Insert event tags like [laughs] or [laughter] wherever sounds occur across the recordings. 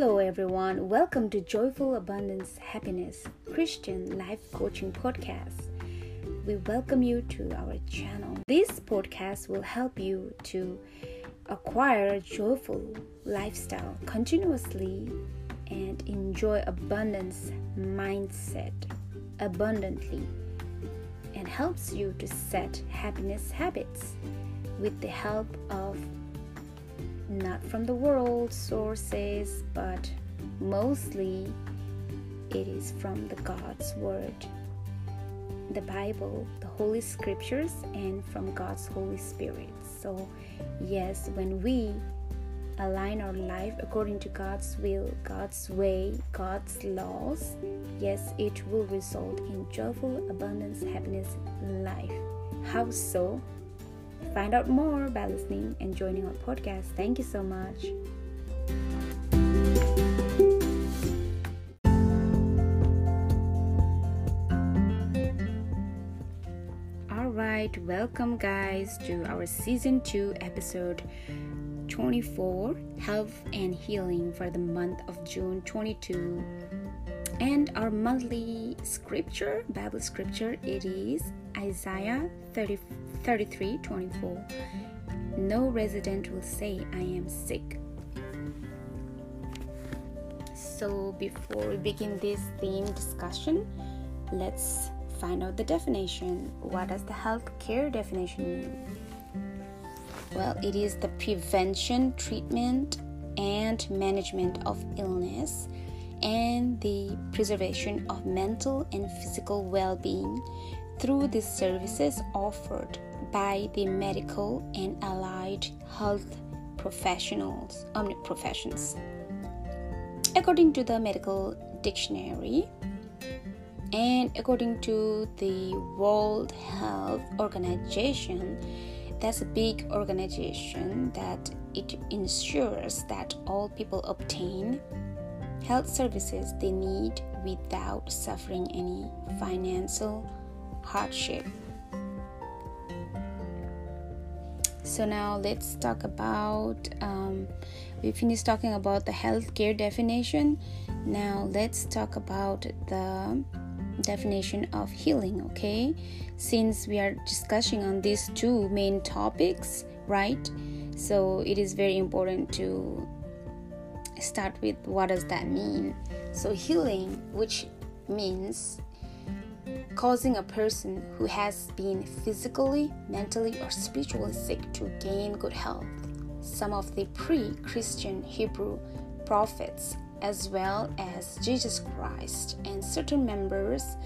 Hello, everyone. Welcome to Joyful Abundance Happiness Christian Life Coaching Podcast. We welcome you to our channel. This podcast will help you to acquire a joyful lifestyle continuously and enjoy abundance mindset abundantly and helps you to set happiness habits with the help of not from the world sources, but mostly it is from the God's Word, the Bible, the Holy Scriptures, and from God's Holy Spirit. So, yes, when we align our life according to God's will, God's way, God's laws, yes, it will result in joyful abundance, happiness, life. How so? Find out more by listening and joining our podcast. Thank you so much. All right, welcome guys to our season 2 episode 24 Health and Healing for the month of June 22. And our monthly scripture, Bible scripture, it is Isaiah 30, 33 24. No resident will say, I am sick. So, before we begin this theme discussion, let's find out the definition. What does the healthcare definition mean? Well, it is the prevention, treatment, and management of illness and the preservation of mental and physical well being through the services offered by the medical and allied health professionals. According to the medical dictionary, and according to the World Health Organization, that's a big organization that it ensures that all people obtain health services they need without suffering any financial hardship. So now let's talk about. Um, we finished talking about the healthcare definition. Now let's talk about the definition of healing. Okay, since we are discussing on these two main topics, right? So it is very important to start with what does that mean. So healing, which means causing a person who has been physically, mentally, or spiritually sick to gain good health. Some of the pre Christian Hebrew prophets, as well as Jesus Christ and certain members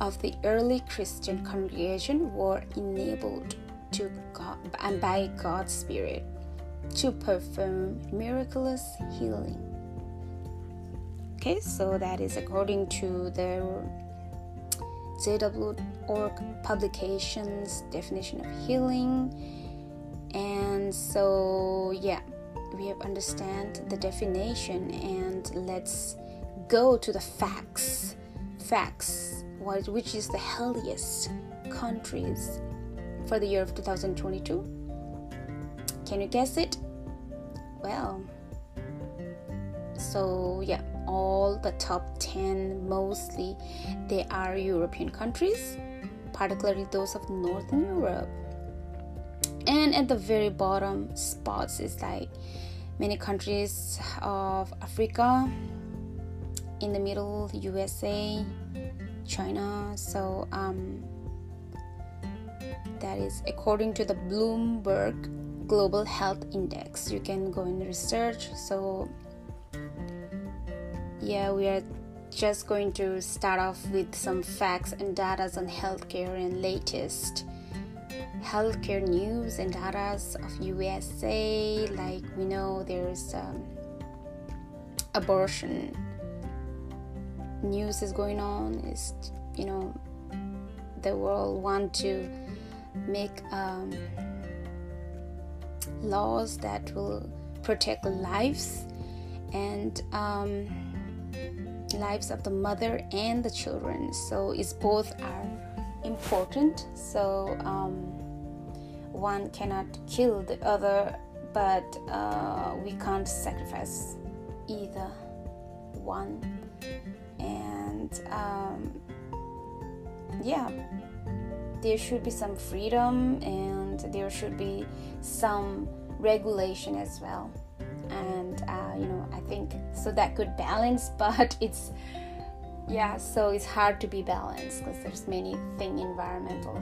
of the early Christian congregation, were enabled to God, and by God's Spirit to perform miraculous healing. Okay, so that is according to the JW.org publications definition of healing. And so, yeah, we have understand the definition and let's go to the facts. Facts, what, which is the healthiest countries for the year of 2022? Can you guess it? Well, so yeah, all the top 10 mostly they are European countries, particularly those of Northern Europe. And at the very bottom spots is like many countries of Africa, in the middle USA, China. So um, that is according to the Bloomberg Global Health Index. You can go and research. So yeah, we are just going to start off with some facts and data on healthcare and latest healthcare news and data of USA. Like we know there's um, abortion news is going on. Is you know the world want to make um, laws that will protect lives and um, lives of the mother and the children. So it's both are important. So um, one cannot kill the other but uh, we can't sacrifice either one. And um, yeah there should be some freedom and there should be some regulation as well and uh, you know i think so that could balance [laughs] but it's yeah so it's hard to be balanced because there's many thing environmental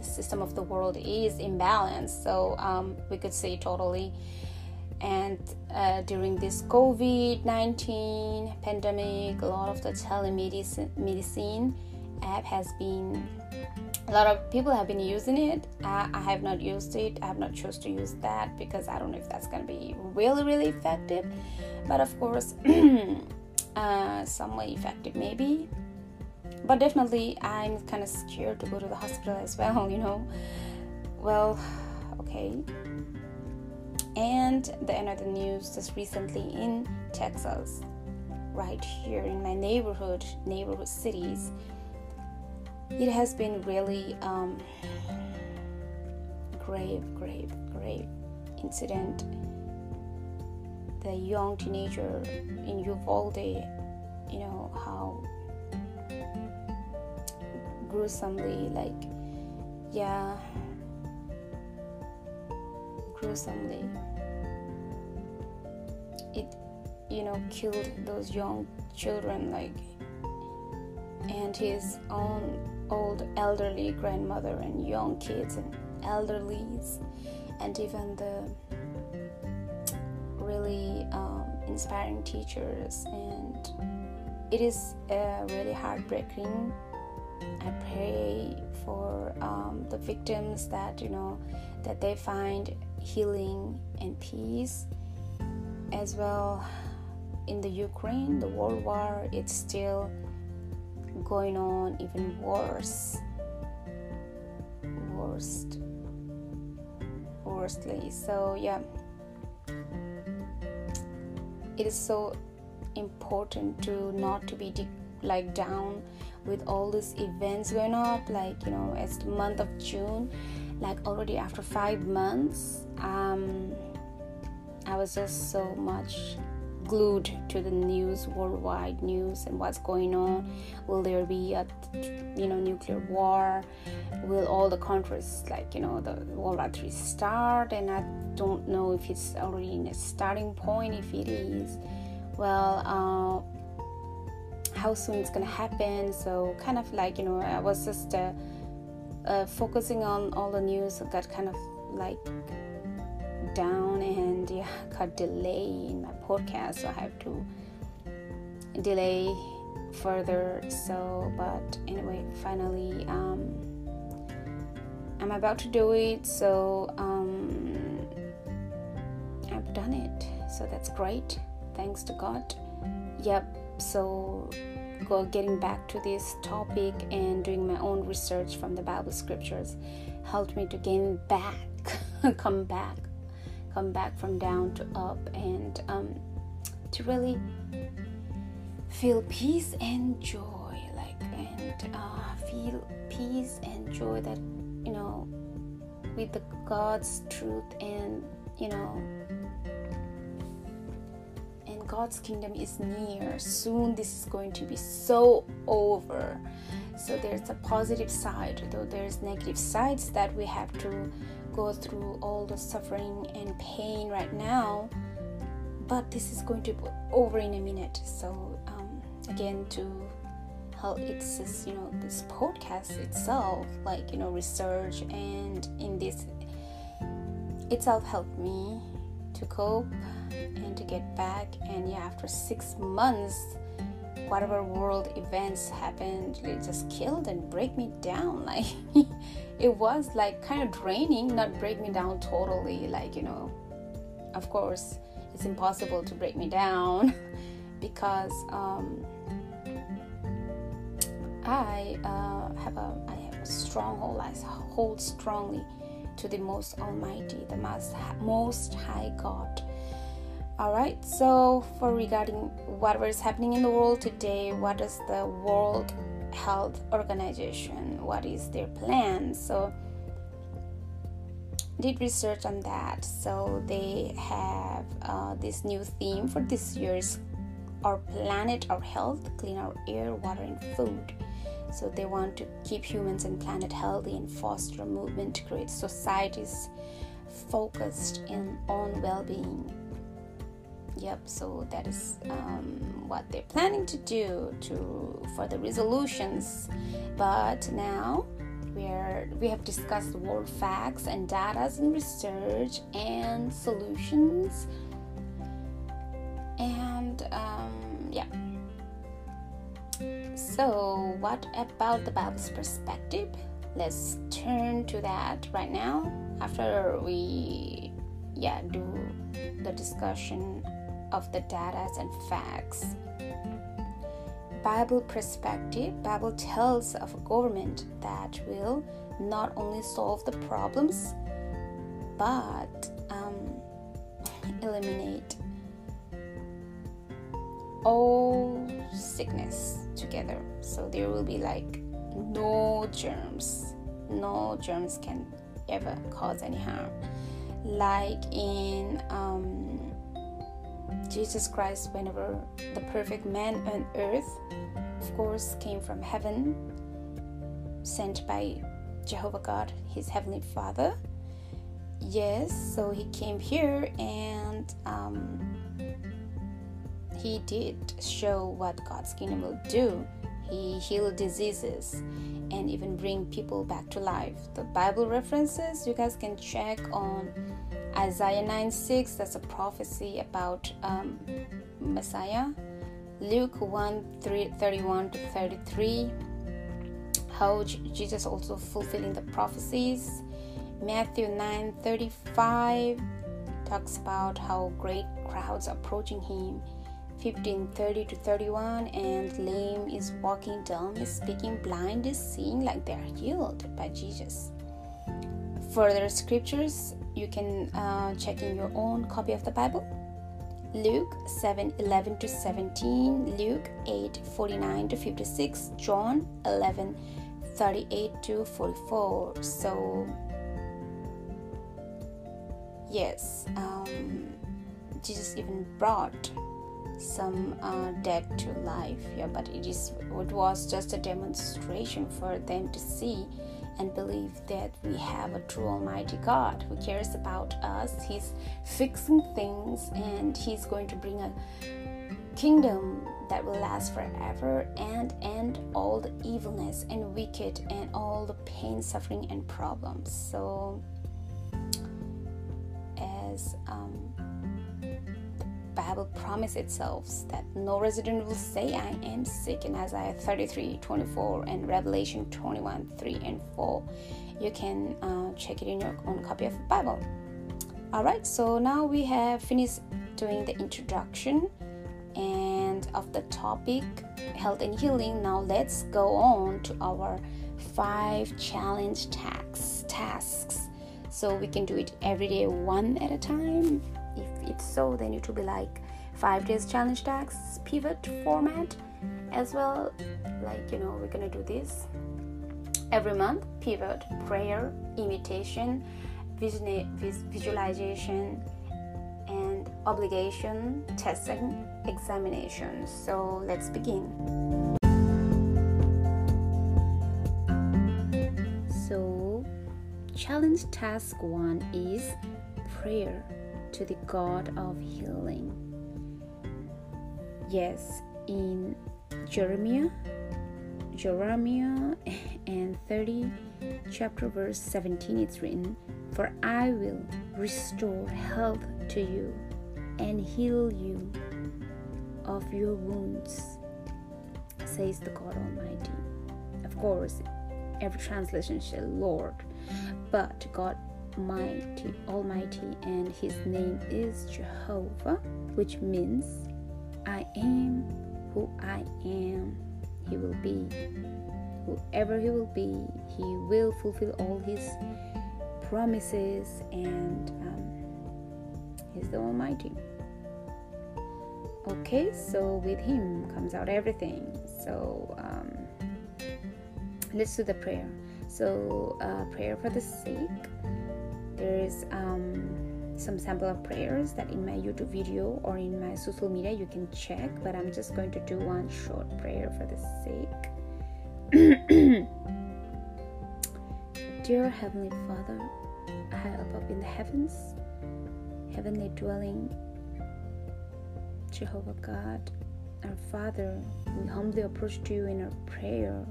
the system of the world is imbalanced so um, we could say totally. And uh, during this covid-19 pandemic a lot of the telemedicine medicine app has been a lot of people have been using it. I, I have not used it. I have not chose to use that because i don't know if that's going to be really really effective. But of course [clears throat] uh, somewhat effective maybe. But definitely i'm kind of scared to go to the hospital as well [laughs] you know. Well okay. And the another news just recently in texas right here in my neighborhood neighborhood cities it has been really um, grave, grave, grave incident. The young teenager in Uvalde, you know how gruesomely, like, yeah, gruesomely, it, you know, killed those young children, like, and his own old elderly grandmother and young kids and elderlies and even the really um, inspiring teachers. And it is uh, really heartbreaking i pray for um, the victims that you know that they find healing and peace. As well in the ukraine the world war it's still going on even worse. Worst. Worstly. So yeah. It is so important to not to be de- like down with all these events going up like you know it's the month of june like already after five months um i was just so much glued to the news, worldwide news, and what's going on. Will there be a, you know, nuclear war? Will all the countries, like you know, the World War Three start? And I don't know if it's already in a starting point. If it is, well, uh, how soon it's gonna happen? So kind of like you know, I was just uh, uh, focusing on all the news. Got kind of like down and yeah got delay in my podcast so i have to delay further. So but anyway finally um i'm about to do it so um i've done it. So that's great. Thanks to god. Yep. So go getting back to this topic and doing my own research from the bible scriptures helped me to gain back [laughs] come back come back from down to up and um, to really feel peace and joy like and uh, feel peace and joy that you know with the god's truth and you know and god's kingdom is near. Soon this is going to be so over. So there's a positive side though there's negative sides that we have to go through all the suffering and pain right now but this is going to be over in a minute. So um, again to help it's just you know this podcast itself like you know research and in this itself helped me to cope and to get back. And yeah after six months whatever world events happened it just killed and break me down [laughs] like it was like kind of draining not break me down totally like you know of course it's impossible to break me down [laughs] because um, I uh, have a I have a stronghold. I hold strongly to the Most Almighty, the Most Most High God. All right. So for regarding whatever is happening in the world today, what is the World Health Organization? What is their plan? So did research on that. So they have uh, this new theme for this year's our planet, our health, clean our air, water, and food. So they want to keep humans and planet healthy and foster movement to create societies focused in on well-being. Yep, so that is um, what they're planning to do to for the resolutions. But now where we have discussed world facts and data and research and solutions. And um, yeah. So what about the bible's perspective? Let's turn to that right now after we yeah do the discussion of the data and facts. Bible perspective bible tells of a government that will not only solve the problems but um, eliminate all sickness together. So there will be like no germs. No germs can ever cause any harm. Like in um, jesus christ whenever the perfect man on earth of course came from heaven sent by jehovah god his heavenly father yes so he came here and um, he did show what God's kingdom will do. He healed diseases and even bring people back to life. The Bible references you guys can check on Isaiah 9 6, that's a prophecy about um, Messiah. Luke 1 3, 31 to 33, how Jesus also fulfilling the prophecies. Matthew 9 35 talks about how great crowds approaching him 15 30 to 31 and lame is walking dumb is speaking blind is seeing like they are healed by jesus. Further scriptures you can uh, check in your own copy of the bible. Luke 7 11 to 17 luke 8 49 to 56 john 11 38 to 44 so yes um, jesus even brought some uh, dead to life yeah but it is it was just a demonstration for them to see and believe that we have a true almighty god who cares about us. He's fixing things and he's going to bring a kingdom that will last forever and end all the evilness and wicked and all the pain suffering and problems. So as um, Bible promise itself that no resident will say, I am sick in Isaiah 33 24 and Revelation 21 3 and 4. You can uh, check it in your own copy of the Bible. Alright, so now we have finished doing the introduction and of the topic health and healing. Now let's go on to our five challenge tasks tasks so we can do it every day one at a time so then it will be like five days challenge tags pivot format as well. Like you know we're gonna do this every month pivot prayer imitation visualization and obligation testing examination so let's begin. So challenge task one is prayer to the God of healing. Yes, in Jeremiah, Jeremiah and 30 chapter verse 17 it's written, For I will restore health to you and heal you of your wounds, says the God Almighty. Of course, every translation says Lord, but God mighty, almighty, and his name is Jehovah, which means I am who I am. He will be whoever he will be. He will fulfill all his promises, and um, he's the Almighty. Okay, so with him comes out everything. So um, let's do the prayer. So, uh, prayer for the sick there is um, some sample of prayers that in my YouTube video or in my social media you can check, but I'm just going to do one short prayer for the sake. [clears throat] Dear Heavenly Father, high above in the heavens, heavenly dwelling, Jehovah God, our Father, we humbly approach to you in our prayer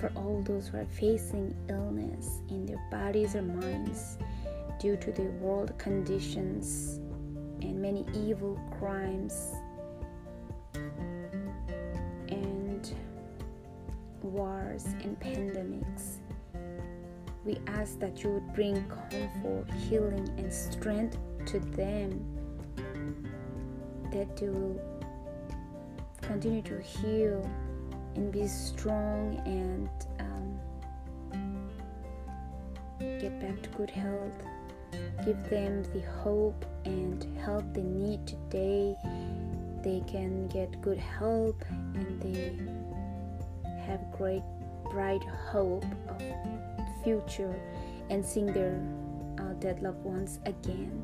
for all those who are facing illness in their bodies or minds due to the world conditions and many evil crimes and wars and pandemics. We ask that you would bring comfort, healing, and strength to them, that they will continue to heal and be strong and um, get back to good health. Give them the hope and help they need today. They can get good help and they have great, bright hope of future and seeing their uh, dead loved ones again.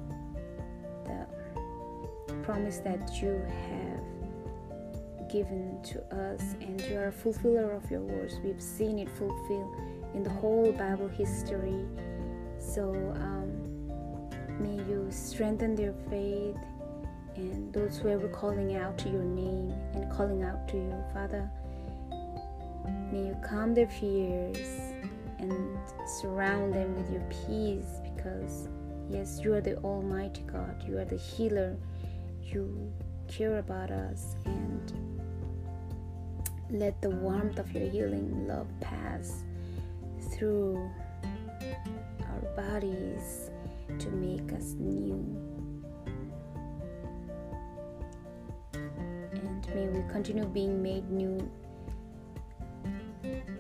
The promise that you have given to us, and you are a fulfiller of your words. We've seen it fulfilled in the whole Bible history. So um, may you strengthen their faith and those who are calling out to your name and calling out to you, Father. May you calm their fears and surround them with your peace because, yes, you are the Almighty God, you are the healer, you care about us, and let the warmth of your healing love pass through our bodies to make us new. And may we continue being made new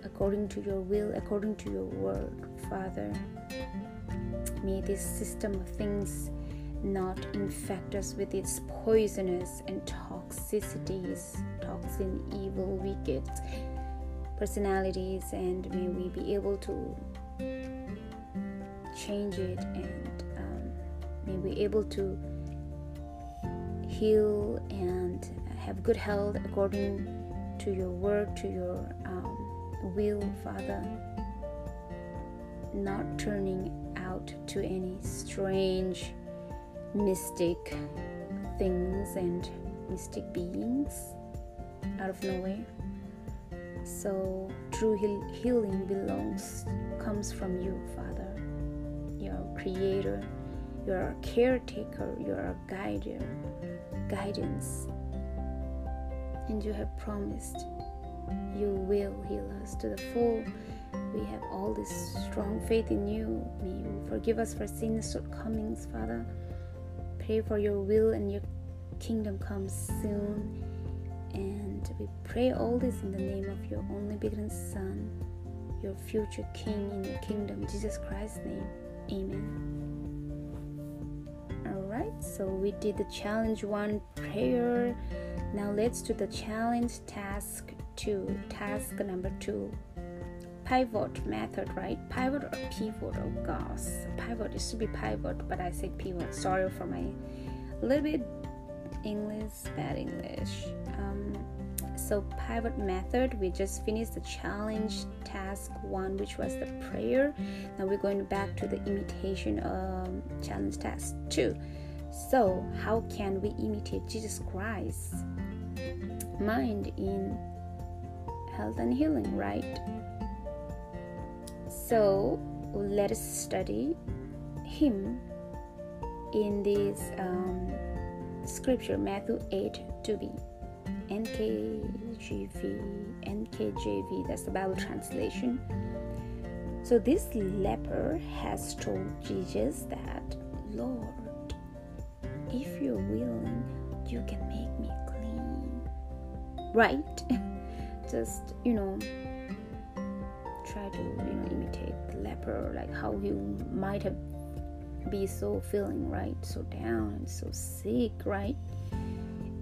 according to your will, according to your word, Father. May this system of things not infect us with its poisonous and toxicities, toxin, evil, wicked personalities, and may we be able to change it and um, may we be able to heal and have good health according to your word, to your um, will, Father. Not turning out to any strange mystic things and mystic beings out of nowhere. So true heal- healing belongs comes from you, Father. You're our creator, you're our caretaker, you're our guider, guidance. And you have promised you will heal us to the full. We have all this strong faith in you. May you forgive us for sins, shortcomings, Father pray for your will and your kingdom comes soon. And we pray all this in the name of your only begotten Son, your future King in your kingdom, Jesus Christ's name. Amen. Alright, so we did the challenge one prayer. Now let's do the challenge task two. Task number two pivot method, right? Pivot or pivot, oh gosh. Pivot, it should be pivot, but I say pivot. Sorry for my little bit English, bad English. Um, so pivot method, we just finished the challenge task one, which was the prayer. Now we're going back to the imitation um, challenge task two. So how can we imitate Jesus Christ? Mind in health and healing, right? So let us study him in this um, scripture, Matthew 8 2b. NKJV, NKJV, that's the Bible translation. So this leper has told Jesus that, Lord, if you're willing, you can make me clean. Right? [laughs] Just, you know, try to you know imitate the leper like how he might have be so feeling right so down and so sick right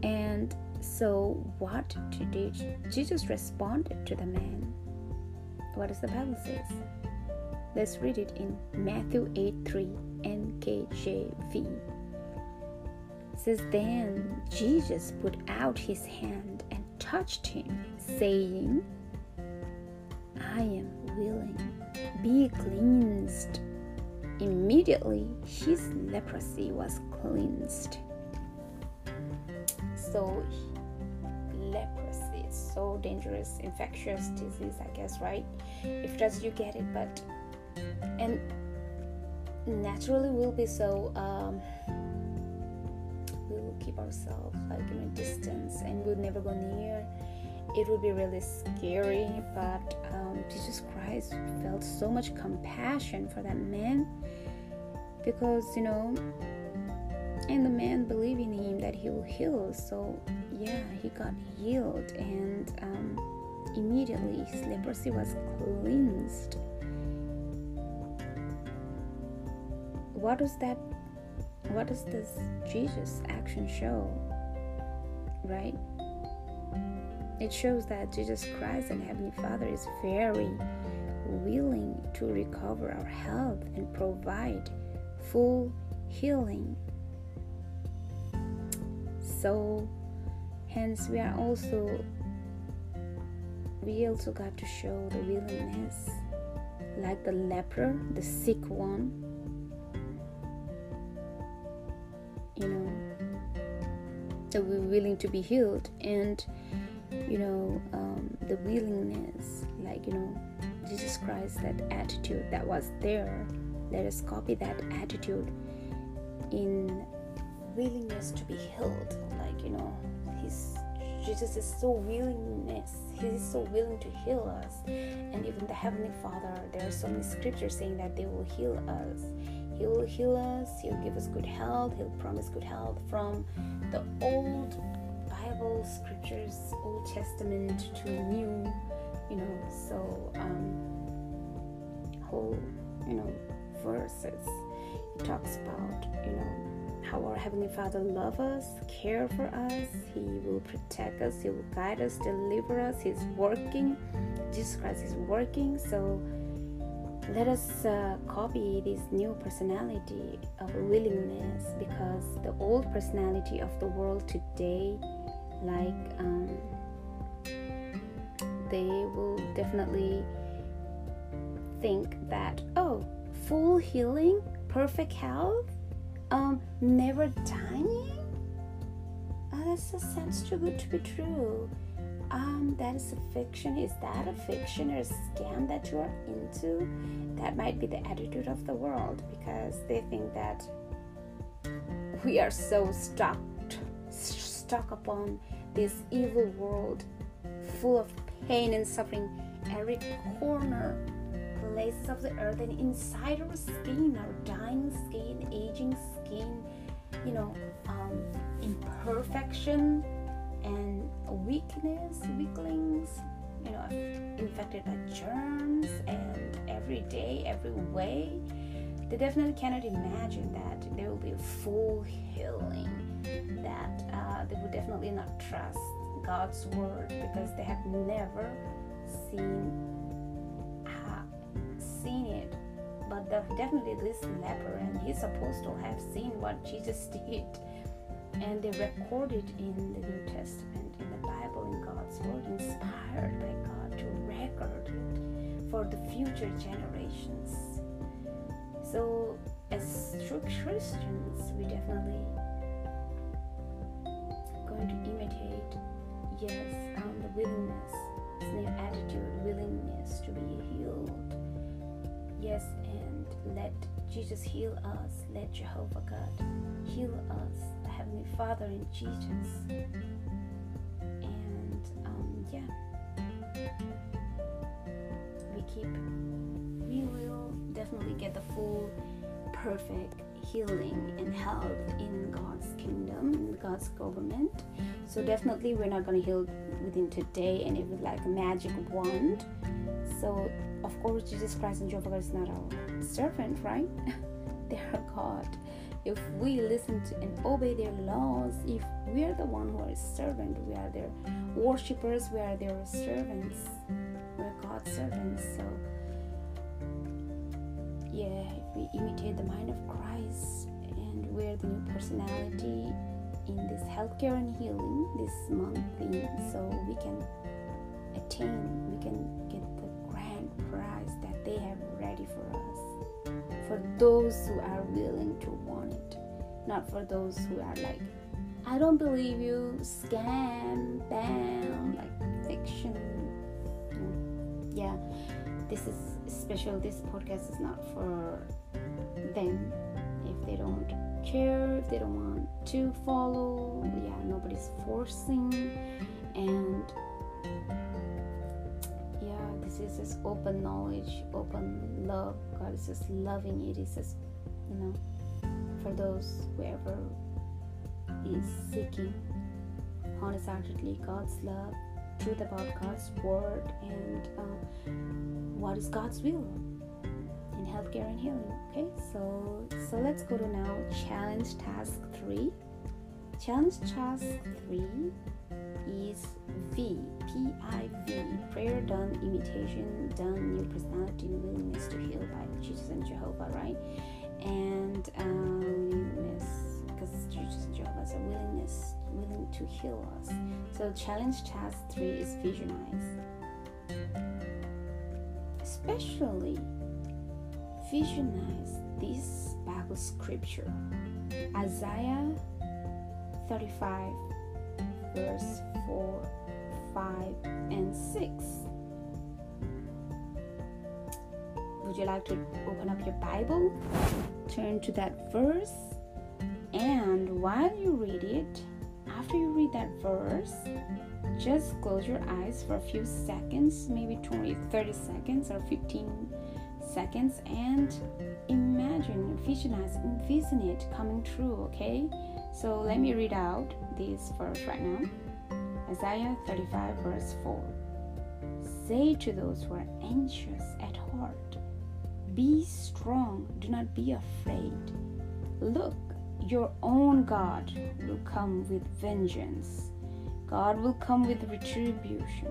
and so what did jesus responded to the man what does the bible says let's read it in matthew 8 3 and KJV. says then Jesus put out his hand and touched him, saying, I am willing, be cleansed. Immediately his leprosy was cleansed. So, leprosy is so dangerous, infectious disease, I guess, right? If just you get it, but and naturally we'll be so um, we will keep ourselves like in a distance and we'll never go near it would be really scary but um, jesus christ felt so much compassion for that man because you know and the man believed in him that he will heal. So yeah he got healed and um, immediately his leprosy was cleansed. What does that what does this jesus action show? Right it shows that jesus christ and heavenly father is very willing to recover our health and provide full healing. So hence we are also we also got to show the willingness like the leper the sick one. You know that we're willing to be healed. And you know um, the willingness like you know jesus christ that attitude that was there let us copy that attitude in willingness to be healed like you know he's jesus is so willingness he is so willing to heal us. And even the heavenly father there are so many scriptures saying that they will heal us. He will heal us, He'll give us good health, He'll promise good health from the old Bible scriptures, Old Testament to New, you know, so um, whole, you know, verses. He talks about, you know, how our Heavenly Father loves us, care for us, He will protect us, He will guide us, deliver us, He's working. Jesus Christ is working, so let us uh, copy this new personality of willingness because the old personality of the world today like um, they will definitely think that oh full healing perfect health um, never dying oh, that sounds too good to be true um, that is a fiction. Is that a fiction or a scam that you are into? That might be the attitude of the world because they think that we are so stuck, stuck upon this evil world full of pain and suffering. Every corner places of the earth and inside our skin our dying skin aging skin you know um, imperfection and weakness, weaklings, you know, infected by germs, and every day, every way, they definitely cannot imagine that there will be a full healing. That uh, they would definitely not trust God's word because they have never seen uh, seen it. But definitely this leper and his apostle have seen what Jesus [laughs] did and they recorded in the New Testament, in the Bible, in God's Word, inspired by God to record it for the future generations. So, as true Christians, we definitely going to imitate, yes, um, the willingness, new attitude, willingness to be healed. Yes, and let Jesus heal us. Let Jehovah God heal us Heavenly Father in Jesus. And um, yeah, we keep, definitely get the full, perfect healing and health in God's kingdom, in God's government. So definitely, we're not to heal within today and it with like a magic wand. So of course, Jesus Christ and Jehovah is not our servant, right? [laughs] they are God if we listen to and obey their laws, if we are the one who are servant, we are their worshippers, we are their servants, of Christ, share the new personality in this healthcare and healing this month so we can attain, we can get the grand prize that they have ready for us. For those who are willing to want it, not for those who are like, I don't believe you, scam, bam, like fiction. Yeah, this is special. This podcast is not for them if they don't care, if they don't want to follow. Yeah, nobody's forcing, and yeah, this is just open knowledge, open love. God is just loving it. It's just, you know, for those whoever is seeking wholeheartedly God's love, truth about God's word, and uh, what is God's will healthcare and healing. Okay, so so let's go to now challenge task three. Challenge task three is V P I V prayer done, imitation done, new personality, willingness to heal by Jesus and Jehovah, right? And um, willingness because Jesus and Jehovah is a willingness willing to heal us. So challenge task three is visualize, especially visualize this Bible scripture, Isaiah 35 verse 4, 5, and 6. Would you like to open up your Bible? Turn to that verse, and while you read it, after you read that verse, just close your eyes for a few seconds, maybe 20, 30 seconds, or 15 seconds, and imagine, visualize, envision it coming true, okay? So let me read out this verse right now Isaiah 35, verse 4. Say to those who are anxious at heart, Be strong, do not be afraid. Look, your own God will come with vengeance, God will come with retribution.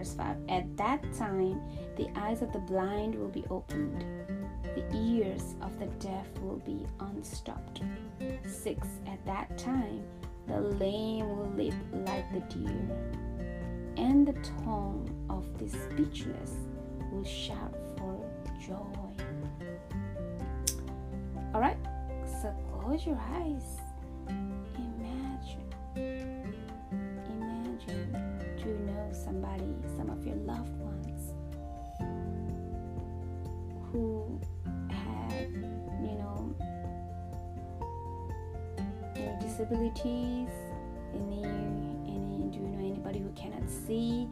Verse 5 At that time, the eyes of the blind will be opened the ears of the deaf will be unstopped. 6. At that time, the lame will leap like the deer, and the tongue of the speechless will shout for joy. Alright, so close your eyes. Of your loved ones who have, you know, any disabilities any any do you know anybody who cannot see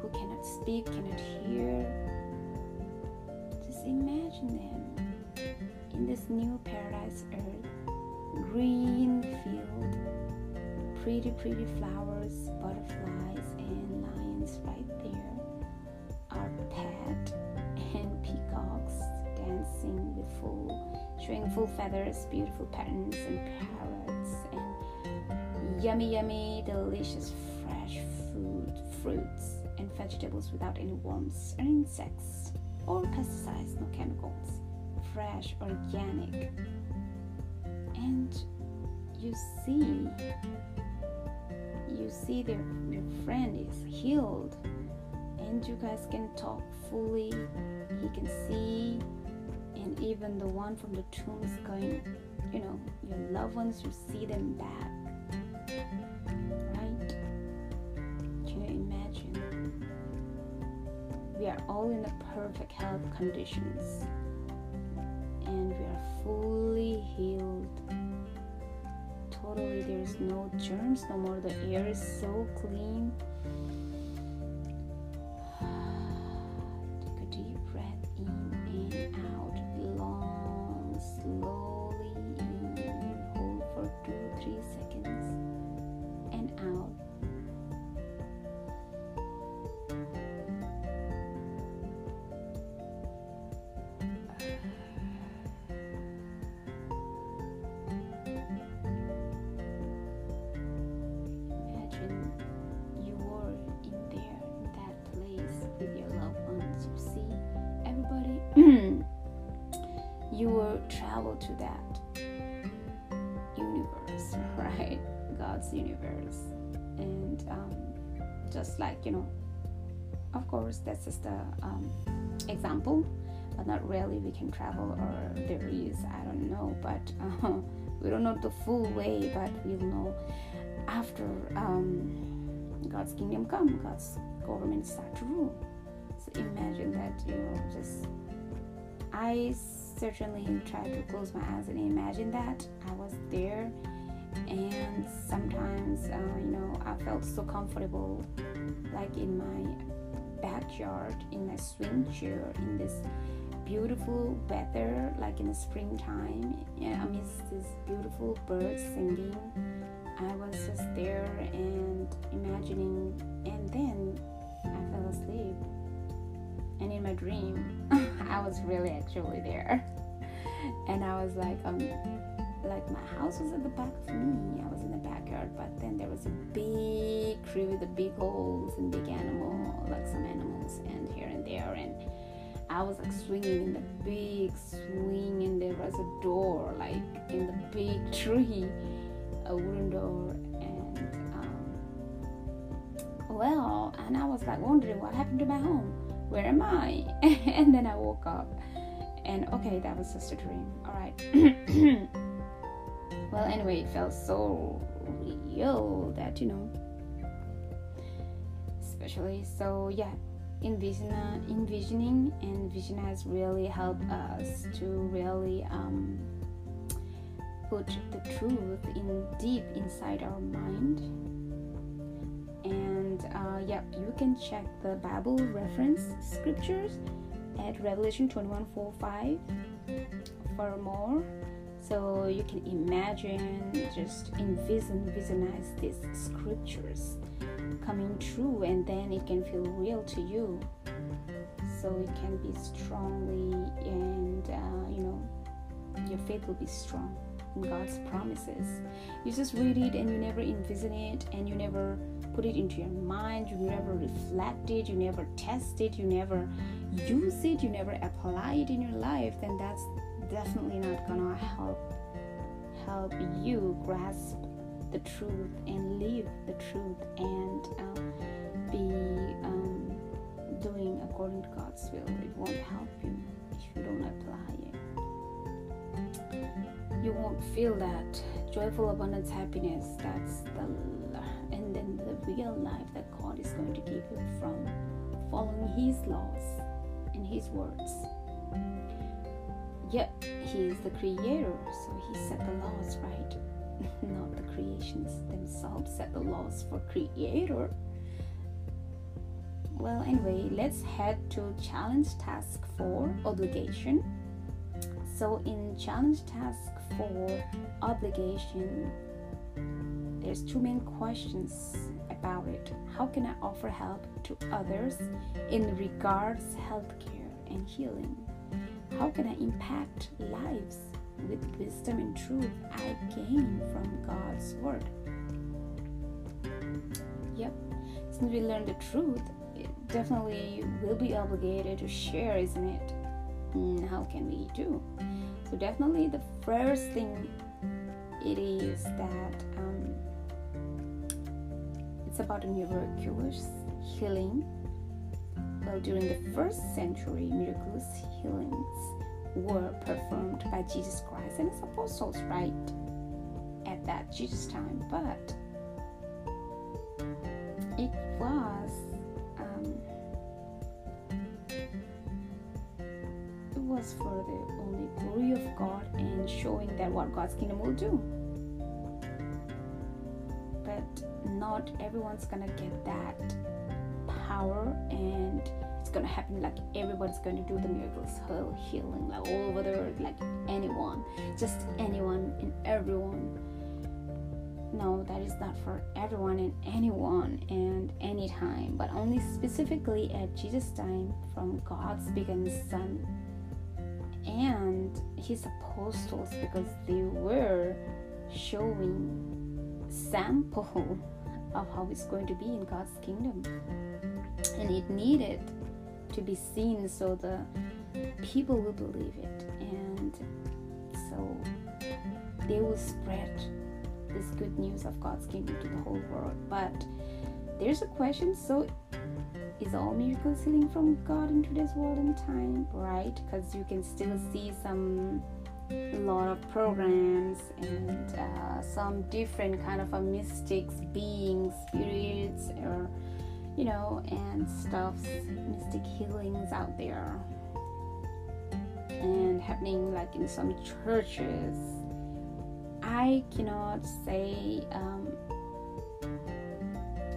who cannot speak cannot hear? Just imagine them in this new paradise earth green field pretty pretty flowers butterflies and lions right there our pet and peacocks dancing with full showing full feathers beautiful patterns and parrots, and yummy, yummy, delicious fresh food, fruits, and vegetables without any worms or insects or pesticides, no chemicals, fresh, organic. And you see, you see their, your friend is healed, and you guys can talk fully. He can see, and even the one from the tomb is going, you know, your loved ones, you see them back Right? Can you imagine? We are all in the perfect health conditions and we are fully healed. Germs no more. The air is so clean. Can travel or there is, I don't know, but uh, [laughs] we don't know the full way, but we'll know after um, God's kingdom come, God's government start to rule. So imagine that, you know, just I certainly tried to close my eyes and imagine that I was there and sometimes uh, you know i felt so comfortable like in my backyard in my swing chair in this beautiful weather like in the springtime amidst this beautiful birds singing i was just there and imagining and then i fell asleep and in my dream [laughs] i was really actually there and i was like um like my house was at the back of me. I was in the backyard, but then there was a big tree with the big holes and big animal, like some animals, and here and there. And I was like swinging in the big swing, and there was a door, like in the big [laughs] tree, a wooden door. And um, well, and I was like wondering what happened to my home. Where am I? [laughs] and then I woke up, and okay, that was just a dream. All right. [clears throat] well anyway it felt so real that you know especially so yeah envision, envisioning and vision has really helped us to really um, put the truth in deep inside our mind. And uh, yeah you can check the bible reference scriptures at revelation 21 4 5 for more. So you can imagine, just envision, visualize these scriptures coming true, and then it can feel real to you. So it can be strongly, and uh, you know, your faith will be strong in God's promises. You just read it and you never envision it, and you never put it into your mind, you never reflect it, you never test it, you never use it, you never apply it in your life, then that's definitely not gonna help help you grasp the truth and live the truth and um, be um, doing according to God's will. It won't help you if you don't apply it. You won't feel that joyful abundance happiness. That's the and then the real life that God is going to give you from following His laws and His words. Yet he is the creator, so he set the laws, right? [laughs] Not the creations themselves set the laws for creator. Well, anyway, let's head to challenge task 4 obligation. So, in challenge task 4 obligation, there's two main questions about it. How can I offer help to others in regards healthcare and healing? How can I impact lives with wisdom and truth I gain from God's Word? Yep, since we learn the truth, it definitely will be obligated to share, isn't it? And mm, how can we do? So, definitely, the first thing it is that um, it's about a miraculous healing well, during the first century, miraculous healings were performed by Jesus Christ and his apostles right at that Jesus time, but it was um, it was for the only glory of God and showing that what God's kingdom will do. But not everyone's gonna get that power and it's gonna happen like everybody's to do the miracles heal, healing like all over the earth like anyone just anyone and everyone. No that is not for everyone and anyone and anytime but only specifically at jesus time from god's begotten son. And his apostles because they were showing sample of how it's going to be in god's kingdom. And it needed to be seen so the people will believe it and so they will spread this good news of God's kingdom to the whole world. But there's a question so is all miracles healing from God in today's world and time, right? Because you can still see some lot of programs and uh, some different kind of a mystics beings spirits or you know and stuffs mystic healings out there and happening like in some churches i cannot say um,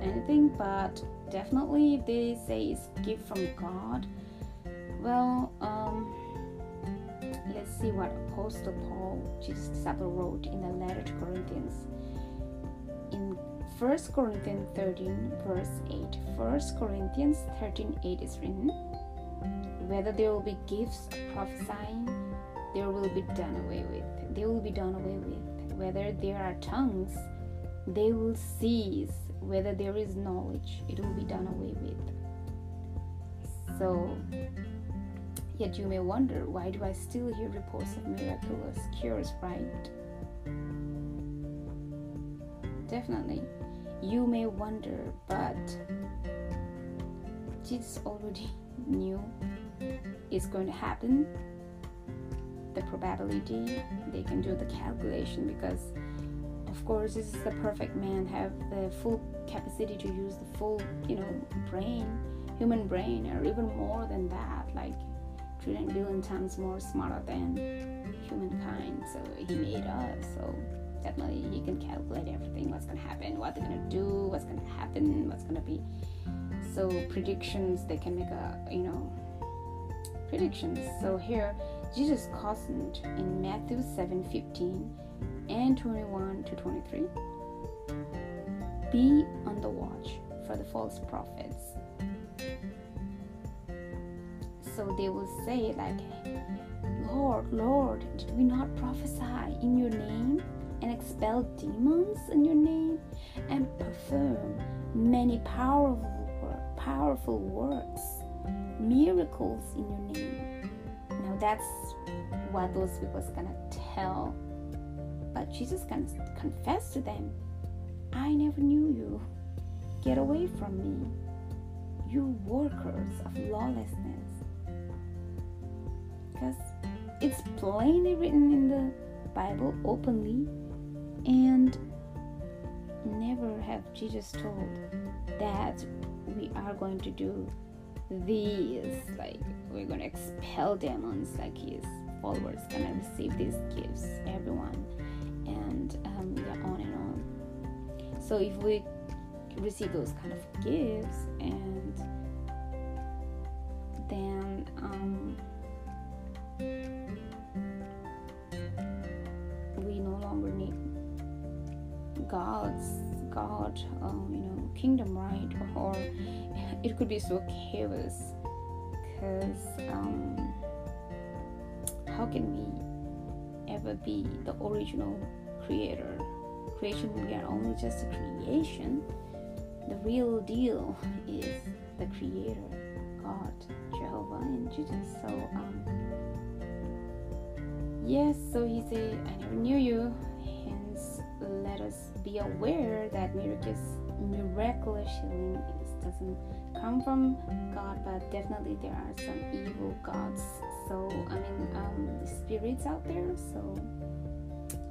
anything but definitely if they say it's gift from god well um, let's see what Apostle Paul, Jesus disciple, wrote in the letter to Corinthians. In 1 Corinthians 13, verse 8. 1 Corinthians 13, 8 is written, Whether there will be gifts of prophesying, there will be done away with. They will be done away with. Whether there are tongues, they will cease. Whether there is knowledge, it will be done away with. So, Yet you may wonder why do I still hear reports of miraculous cures, right? Definitely, you may wonder, but Jesus already [laughs] knew it's going to happen. The probability, they can do the calculation because, of course, this is the perfect man, have the full capacity to use the full, you know, brain, human brain, or even more than that. Like trillion billion times more smarter than humankind. So he made us. So definitely he can calculate everything, what's gonna happen, what they're gonna do, what's gonna happen, what's gonna be. So predictions, they can make a you know predictions. So here Jesus cautioned in Matthew 7 15 and 21 to 23. Be on the watch for the false prophets so they will say like lord lord did we not prophesy in your name and expel demons in your name and perform many powerful powerful works miracles in your name. Now that's what those people are gonna tell. But jesus can confess to them i never knew you. Get away from me you workers of lawlessness. Because it's plainly written in the Bible openly, and never have Jesus told that we are going to do these, like we're going to expel demons, like his followers gonna receive these gifts, everyone, and um, yeah, on and on. So if we receive those kind of gifts, and then um, God's God, um, you know, kingdom, right? Or it could be so chaos because um, how can we ever be the original creator? Creation, we are only just a creation. The real deal is the creator, God, Jehovah, and Jesus. So, um, Yes, so he said, I never knew you. Let us be aware that miracles, miraculous healing doesn't come from God, but definitely there are some evil gods. So, I mean, um, spirits out there. So,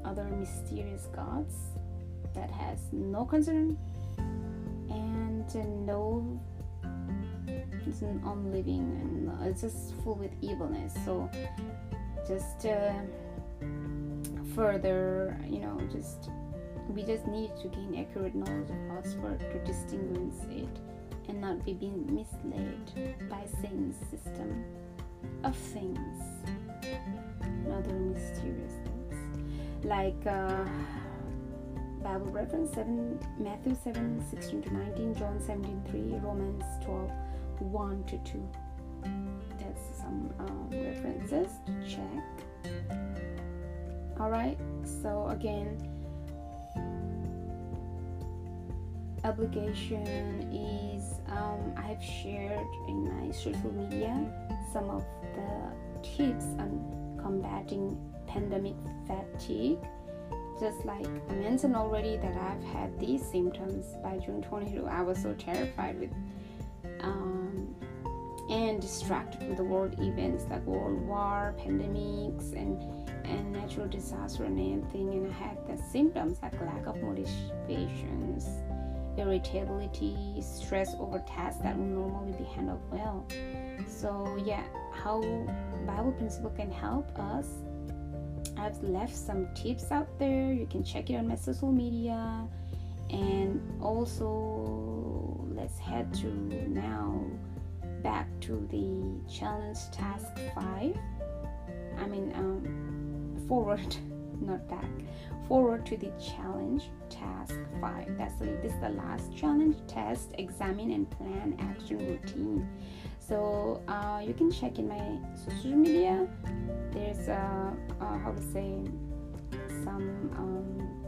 other mysterious gods that has no concern and no it's an unliving and it's just full with evilness so just uh, further, you know, just we just need to gain accurate knowledge of God's word to distinguish it and not be being misled by Satan's system of things and other mysterious things. Like uh, Bible reference 7 Matthew 7 16 to 19, John 17 3, Romans 12 1 to 2 That's some um, references to check. Alright, so again, obligation is um, I've shared in my social media some of the tips on combating pandemic fatigue. Just like I mentioned already that I've had these symptoms by June 22. I was so terrified with um, and distracted with the world events like world war, pandemics, and and natural disaster and everything. And I had the symptoms like lack of motivation, irritability, stress over tasks that would normally be handled well. So yeah, how Bible principle can help us. I've left some tips out there. You can check it on my social media. And also, let's head to now back to the challenge task five. I mean, um, forward, not back. Forward to the challenge task five. That's the, this is the last challenge test, examine and plan action routine. So uh, you can check in my social media. There's a uh, how to say some um,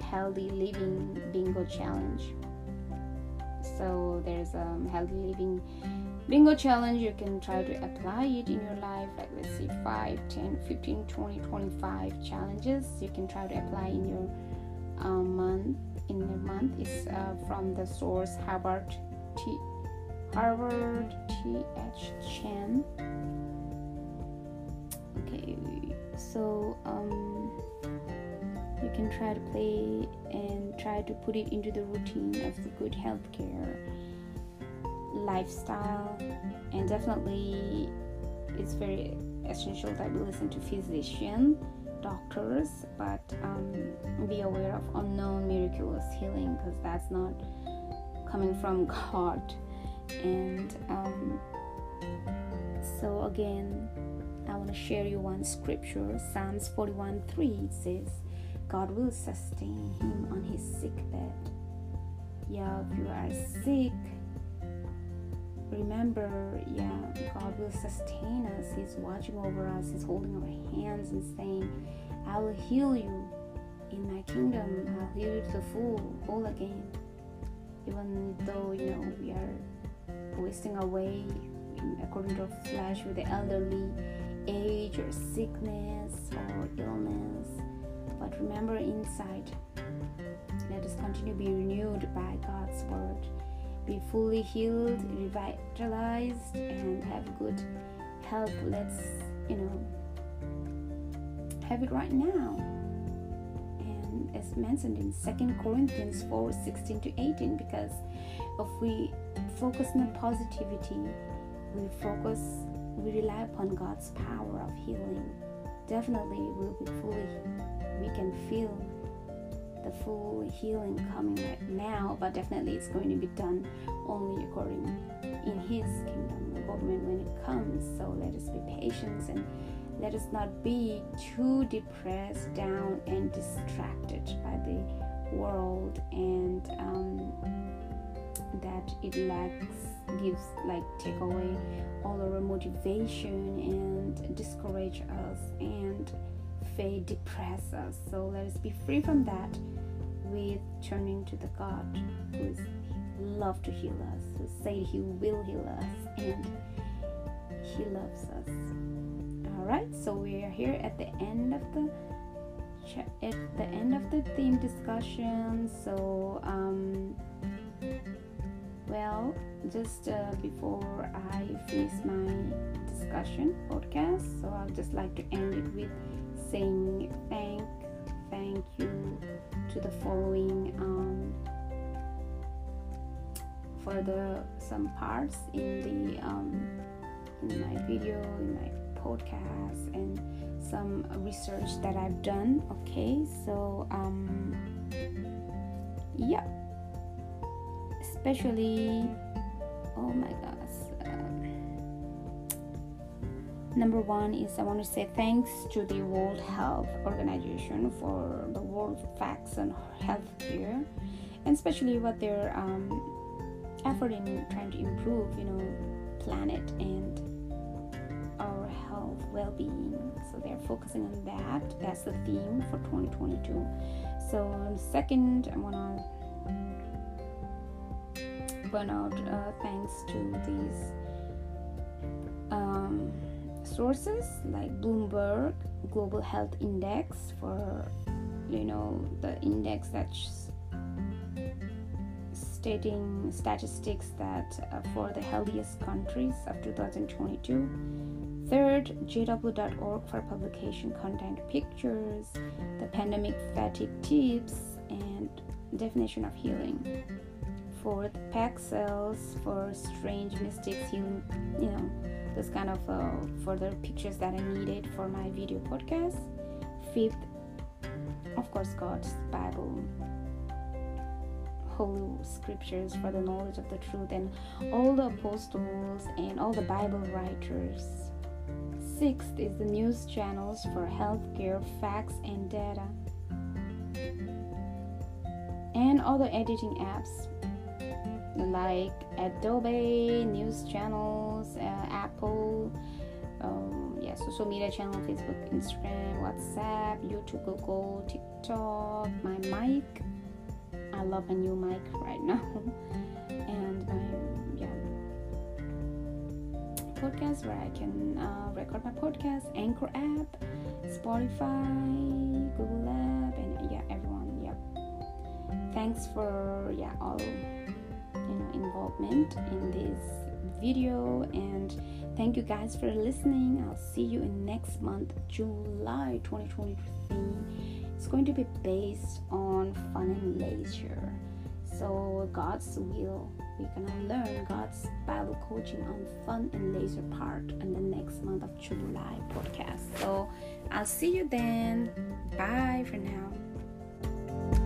healthy living bingo challenge so there's a um, healthy living bingo challenge you can try to apply it in your life like let's say 5 10 15 20 25 challenges. You can try to apply in your um, month in your month. Is uh, from the source harvard t harvard th chan okay so um you can try to play and try to put it into the routine of the good healthcare lifestyle and definitely it's very essential that we listen to physicians doctors but um, be aware of unknown miraculous healing because that's not coming from [laughs] god and um, so again i want to share you one scripture psalms 41 3 says God will sustain him on his sick bed. Yeah, if you are sick, remember, yeah, God will sustain us. He's watching over us, He's holding our hands and saying, I will heal you in my kingdom. I'll heal you to the full, whole again. Even though, you know, we are wasting away according to our flesh with the elderly age or sickness or illness but remember inside. Let us continue to be renewed by God's word. Be fully healed, revitalized, and have good health. Let's, you know, have it right now. And as mentioned in Second Corinthians 4 16 to 18, because if we focus on positivity, we focus, we rely upon God's power of healing, definitely we'll be fully we can feel the full healing coming right now, but definitely it's going to be done only according in His kingdom government when it comes. So let us be patient and let us not be too depressed, down, and distracted by the world and um, that it lacks gives like take away all our motivation and discourage us and fate depress us. So let us be free from that with turning to the God who is love to heal us, who said he will heal us and he loves us. Alright, so we are here at the end of the at the end of the theme discussion. So um well just uh, before I finish my discussion podcast, so I'll just like to end it with saying thank thank you to the following um, for the some parts in the um, in my video in my podcast and some research that I've done okay? So um yeah. Especially oh my gosh Number one is I want to say thanks to the World Health Organization for the world facts on healthcare, and especially what their um, effort in trying to improve, you know, planet and our health well-being. So they're focusing on that. That's the theme for 2022. So second, I want to point out uh, thanks to these. Um, sources like Bloomberg, global health index for you know the index that's stating statistics that uh, for the healthiest countries of 2022 third jw.org for publication content pictures the pandemic fatigue tips and definition of healing fourth Pexels for strange mistakes healing you know those kind of uh, further pictures that i needed for my video podcast. Fifth of course god's bible. Holy scriptures for the knowledge of the truth and all the apostles and all the bible writers. Sixth is the news channels for healthcare facts and data. And other editing apps like Adobe, news channels, uh, Apple, um, yeah, social media channel, Facebook, Instagram, WhatsApp, YouTube, Google, TikTok, my mic. I love a new mic right now, [laughs] and my yeah podcast where I can uh, record my podcast, Anchor app, Spotify, Google app, and yeah, everyone. Yeah, thanks for yeah all you know involvement in this video. And thank you guys for listening. I'll see you in next month july 2023 it's going to be based on fun and leisure. So god's will we're gonna learn god's bible coaching on fun and leisure part in the next month of july podcast. So i'll see you then. Bye for now